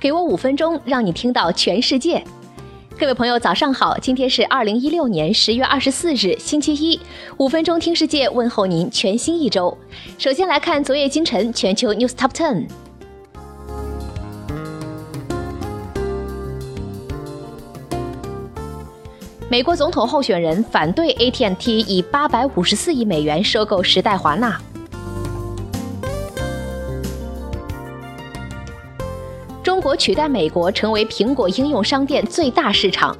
给我五分钟，让你听到全世界。各位朋友，早上好！今天是二零一六年十月二十四日，星期一。五分钟听世界，问候您全新一周。首先来看昨夜今晨全球 news top ten。美国总统候选人反对 AT&T 以八百五十四亿美元收购时代华纳。中国取代美国成为苹果应用商店最大市场。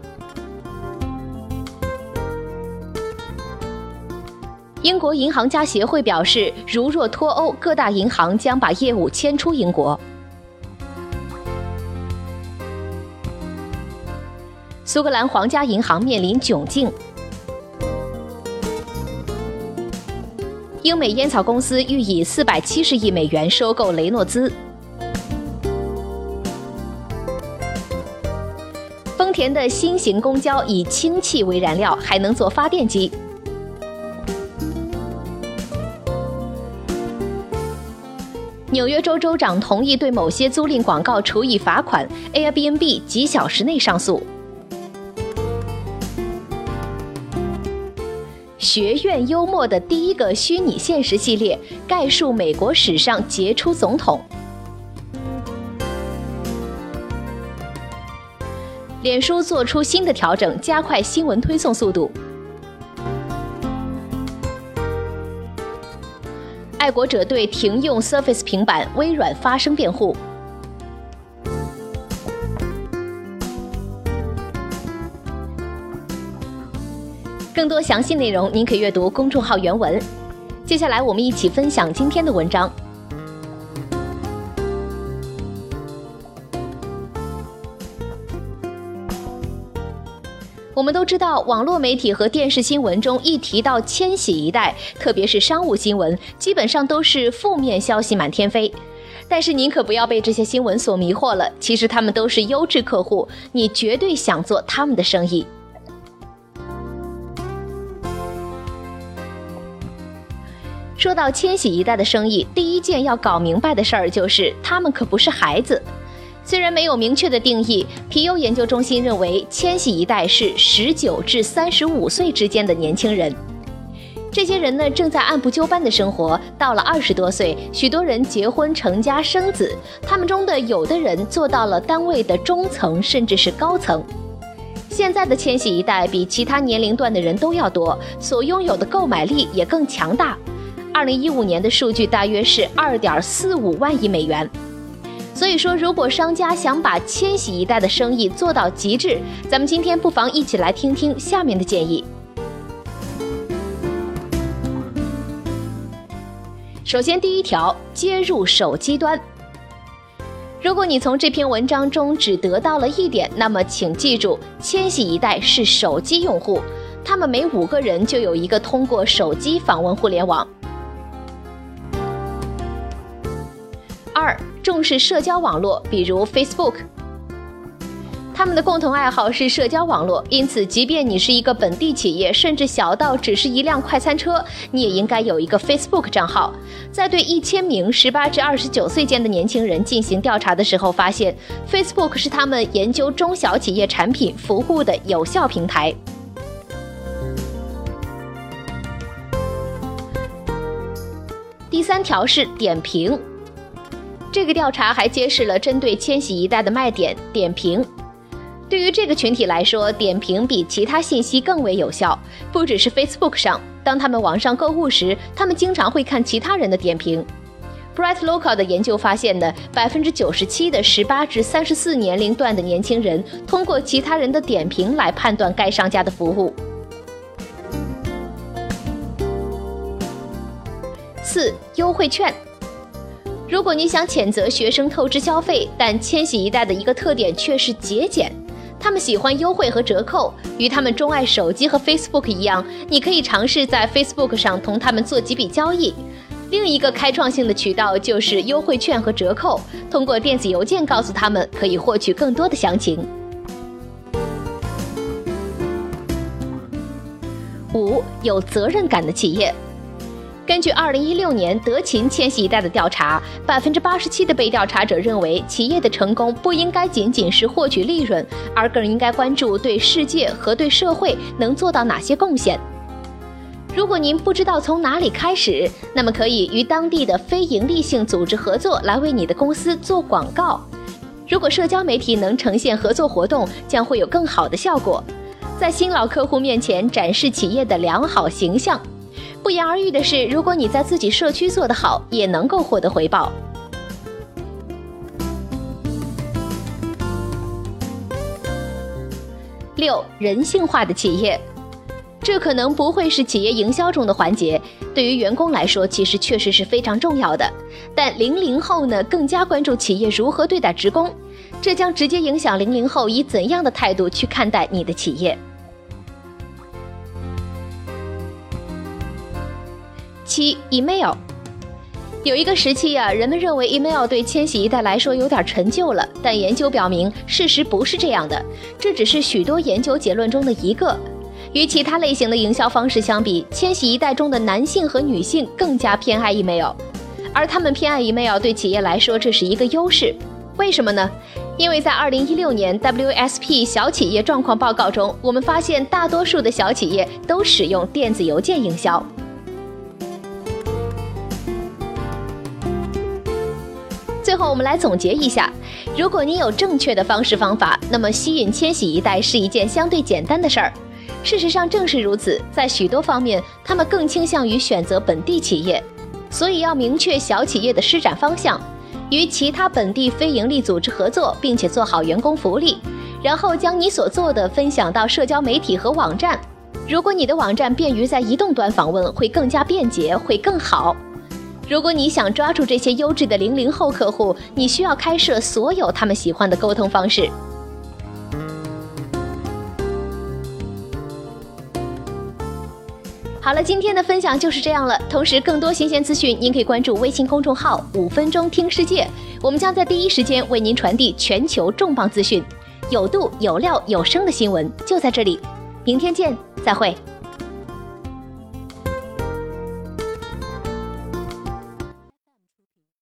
英国银行家协会表示，如若脱欧，各大银行将把业务迁出英国。苏格兰皇家银行面临窘境。英美烟草公司欲以四百七十亿美元收购雷诺兹。田的新型公交以氢气为燃料，还能做发电机。纽约州州长同意对某些租赁广告处以罚款，Airbnb 几小时内上诉。学院幽默的第一个虚拟现实系列，概述美国史上杰出总统。脸书做出新的调整，加快新闻推送速度。爱国者对停用 Surface 平板，微软发声辩护。更多详细内容，您可阅读公众号原文。接下来，我们一起分享今天的文章。我们都知道，网络媒体和电视新闻中一提到千禧一代，特别是商务新闻，基本上都是负面消息满天飞。但是您可不要被这些新闻所迷惑了，其实他们都是优质客户，你绝对想做他们的生意。说到千禧一代的生意，第一件要搞明白的事儿就是，他们可不是孩子。虽然没有明确的定义，皮尤研究中心认为，千禧一代是十九至三十五岁之间的年轻人。这些人呢，正在按部就班的生活，到了二十多岁，许多人结婚成家生子。他们中的有的人做到了单位的中层，甚至是高层。现在的千禧一代比其他年龄段的人都要多，所拥有的购买力也更强大。二零一五年的数据大约是二点四五万亿美元。所以说，如果商家想把千禧一代的生意做到极致，咱们今天不妨一起来听听下面的建议。首先，第一条，接入手机端。如果你从这篇文章中只得到了一点，那么请记住，千禧一代是手机用户，他们每五个人就有一个通过手机访问互联网。二。重视社交网络，比如 Facebook。他们的共同爱好是社交网络，因此，即便你是一个本地企业，甚至小到只是一辆快餐车，你也应该有一个 Facebook 账号。在对一千名十八至二十九岁间的年轻人进行调查的时候，发现 Facebook 是他们研究中小企业产品服务的有效平台。第三条是点评。这个调查还揭示了针对千禧一代的卖点——点评。对于这个群体来说，点评比其他信息更为有效。不只是 Facebook 上，当他们网上购物时，他们经常会看其他人的点评。Bright Local 的研究发现呢，百分之九十七的十八至三十四年龄段的年轻人通过其他人的点评来判断该商家的服务。四、优惠券。如果你想谴责学生透支消费，但千禧一代的一个特点却是节俭，他们喜欢优惠和折扣。与他们钟爱手机和 Facebook 一样，你可以尝试在 Facebook 上同他们做几笔交易。另一个开创性的渠道就是优惠券和折扣，通过电子邮件告诉他们可以获取更多的详情。五有责任感的企业。根据二零一六年德勤千禧一代的调查，百分之八十七的被调查者认为，企业的成功不应该仅仅是获取利润，而更应该关注对世界和对社会能做到哪些贡献。如果您不知道从哪里开始，那么可以与当地的非营利性组织合作，来为你的公司做广告。如果社交媒体能呈现合作活动，将会有更好的效果，在新老客户面前展示企业的良好形象。不言而喻的是，如果你在自己社区做得好，也能够获得回报。六，人性化的企业。这可能不会是企业营销中的环节，对于员工来说，其实确实是非常重要的。但零零后呢，更加关注企业如何对待职工，这将直接影响零零后以怎样的态度去看待你的企业。七，email。有一个时期啊，人们认为 email 对千禧一代来说有点陈旧了，但研究表明，事实不是这样的，这只是许多研究结论中的一个。与其他类型的营销方式相比，千禧一代中的男性和女性更加偏爱 email，而他们偏爱 email 对企业来说这是一个优势。为什么呢？因为在2016年 WSP 小企业状况报告中，我们发现大多数的小企业都使用电子邮件营销。最后，我们来总结一下：如果你有正确的方式方法，那么吸引千禧一代是一件相对简单的事儿。事实上，正是如此，在许多方面，他们更倾向于选择本地企业，所以要明确小企业的施展方向，与其他本地非营利组织合作，并且做好员工福利，然后将你所做的分享到社交媒体和网站。如果你的网站便于在移动端访问，会更加便捷，会更好。如果你想抓住这些优质的零零后客户，你需要开设所有他们喜欢的沟通方式。好了，今天的分享就是这样了。同时，更多新鲜资讯，您可以关注微信公众号“五分钟听世界”，我们将在第一时间为您传递全球重磅资讯，有度、有料、有声的新闻就在这里。明天见，再会。